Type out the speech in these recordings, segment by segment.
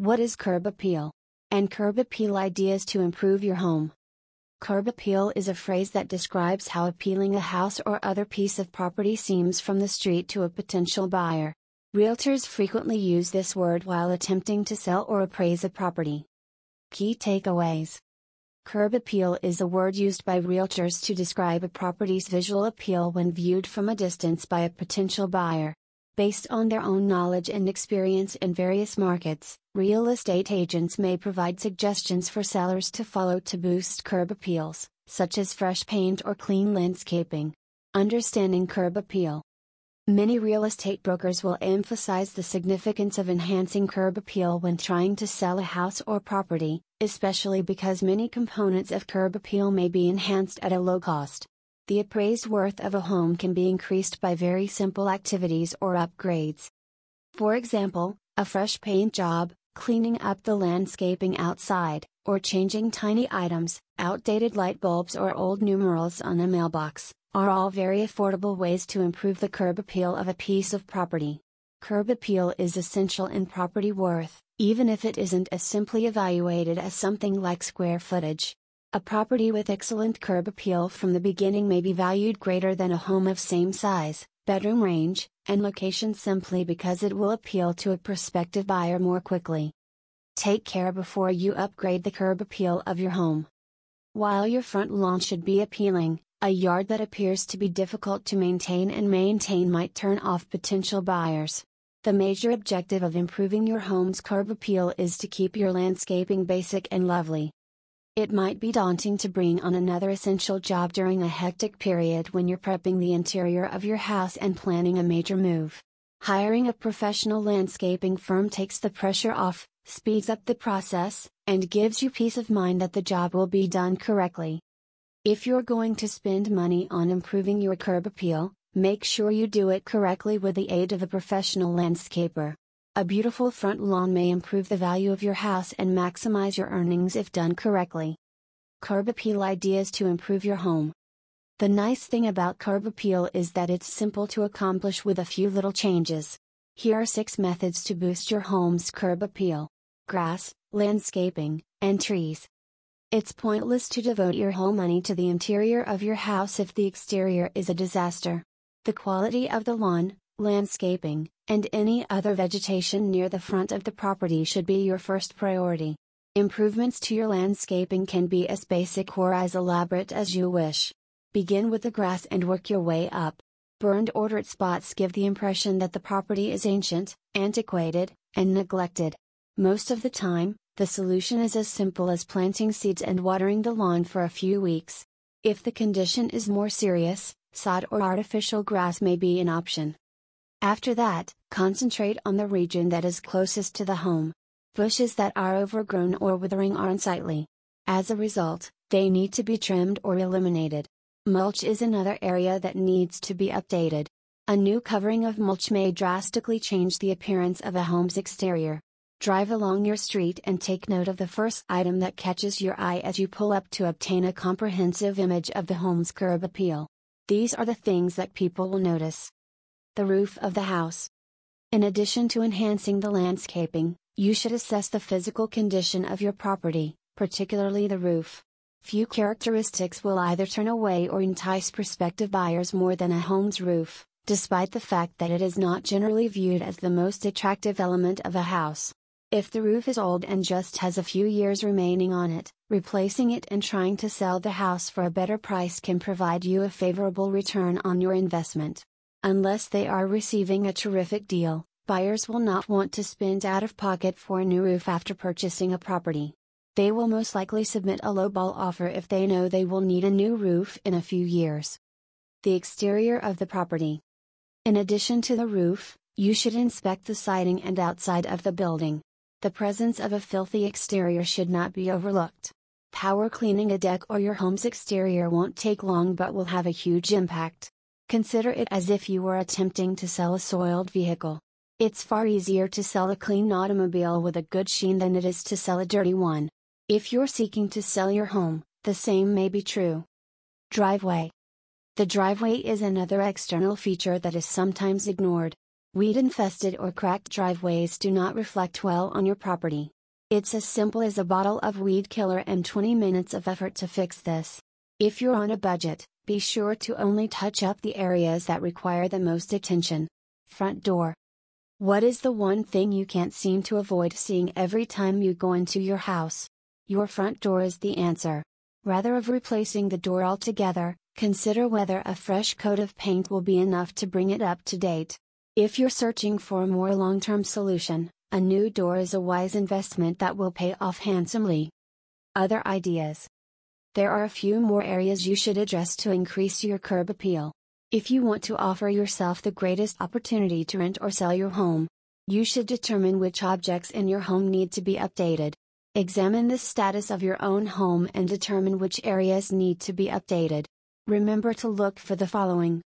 What is curb appeal? And curb appeal ideas to improve your home. Curb appeal is a phrase that describes how appealing a house or other piece of property seems from the street to a potential buyer. Realtors frequently use this word while attempting to sell or appraise a property. Key takeaways Curb appeal is a word used by realtors to describe a property's visual appeal when viewed from a distance by a potential buyer. Based on their own knowledge and experience in various markets, real estate agents may provide suggestions for sellers to follow to boost curb appeals, such as fresh paint or clean landscaping. Understanding curb appeal. Many real estate brokers will emphasize the significance of enhancing curb appeal when trying to sell a house or property, especially because many components of curb appeal may be enhanced at a low cost. The appraised worth of a home can be increased by very simple activities or upgrades. For example, a fresh paint job, cleaning up the landscaping outside, or changing tiny items, outdated light bulbs or old numerals on a mailbox are all very affordable ways to improve the curb appeal of a piece of property. Curb appeal is essential in property worth, even if it isn't as simply evaluated as something like square footage. A property with excellent curb appeal from the beginning may be valued greater than a home of same size, bedroom range, and location simply because it will appeal to a prospective buyer more quickly. Take care before you upgrade the curb appeal of your home. While your front lawn should be appealing, a yard that appears to be difficult to maintain and maintain might turn off potential buyers. The major objective of improving your home's curb appeal is to keep your landscaping basic and lovely. It might be daunting to bring on another essential job during a hectic period when you're prepping the interior of your house and planning a major move. Hiring a professional landscaping firm takes the pressure off, speeds up the process, and gives you peace of mind that the job will be done correctly. If you're going to spend money on improving your curb appeal, make sure you do it correctly with the aid of a professional landscaper. A beautiful front lawn may improve the value of your house and maximize your earnings if done correctly. Curb appeal ideas to improve your home. The nice thing about curb appeal is that it's simple to accomplish with a few little changes. Here are six methods to boost your home's curb appeal grass, landscaping, and trees. It's pointless to devote your whole money to the interior of your house if the exterior is a disaster. The quality of the lawn, landscaping, and any other vegetation near the front of the property should be your first priority. Improvements to your landscaping can be as basic or as elaborate as you wish. Begin with the grass and work your way up. Burned ordered spots give the impression that the property is ancient, antiquated, and neglected. Most of the time, the solution is as simple as planting seeds and watering the lawn for a few weeks. If the condition is more serious, sod or artificial grass may be an option. After that, concentrate on the region that is closest to the home. Bushes that are overgrown or withering are unsightly. As a result, they need to be trimmed or eliminated. Mulch is another area that needs to be updated. A new covering of mulch may drastically change the appearance of a home's exterior. Drive along your street and take note of the first item that catches your eye as you pull up to obtain a comprehensive image of the home's curb appeal. These are the things that people will notice. The roof of the house. In addition to enhancing the landscaping, you should assess the physical condition of your property, particularly the roof. Few characteristics will either turn away or entice prospective buyers more than a home's roof, despite the fact that it is not generally viewed as the most attractive element of a house. If the roof is old and just has a few years remaining on it, replacing it and trying to sell the house for a better price can provide you a favorable return on your investment. Unless they are receiving a terrific deal, buyers will not want to spend out of pocket for a new roof after purchasing a property. They will most likely submit a lowball offer if they know they will need a new roof in a few years. The exterior of the property. In addition to the roof, you should inspect the siding and outside of the building. The presence of a filthy exterior should not be overlooked. Power cleaning a deck or your home's exterior won't take long but will have a huge impact. Consider it as if you were attempting to sell a soiled vehicle. It's far easier to sell a clean automobile with a good sheen than it is to sell a dirty one. If you're seeking to sell your home, the same may be true. Driveway. The driveway is another external feature that is sometimes ignored. Weed infested or cracked driveways do not reflect well on your property. It's as simple as a bottle of weed killer and 20 minutes of effort to fix this. If you're on a budget, be sure to only touch up the areas that require the most attention. Front door. What is the one thing you can't seem to avoid seeing every time you go into your house? Your front door is the answer. Rather of replacing the door altogether, consider whether a fresh coat of paint will be enough to bring it up to date. If you're searching for a more long term solution, a new door is a wise investment that will pay off handsomely. Other ideas There are a few more areas you should address to increase your curb appeal. If you want to offer yourself the greatest opportunity to rent or sell your home, you should determine which objects in your home need to be updated. Examine the status of your own home and determine which areas need to be updated. Remember to look for the following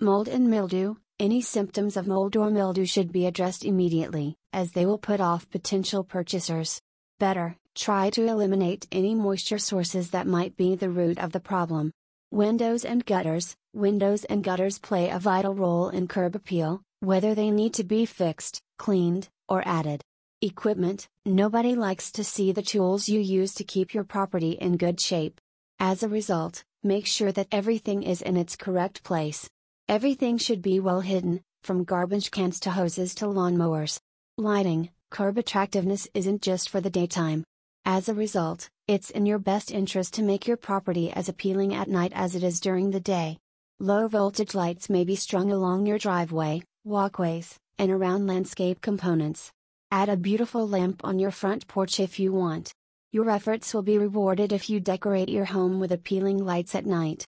Mold and mildew. Any symptoms of mold or mildew should be addressed immediately, as they will put off potential purchasers. Better, try to eliminate any moisture sources that might be the root of the problem. Windows and gutters Windows and gutters play a vital role in curb appeal, whether they need to be fixed, cleaned, or added. Equipment Nobody likes to see the tools you use to keep your property in good shape. As a result, make sure that everything is in its correct place. Everything should be well hidden, from garbage cans to hoses to lawnmowers. Lighting Curb attractiveness isn't just for the daytime. As a result, it's in your best interest to make your property as appealing at night as it is during the day. Low voltage lights may be strung along your driveway, walkways, and around landscape components. Add a beautiful lamp on your front porch if you want. Your efforts will be rewarded if you decorate your home with appealing lights at night.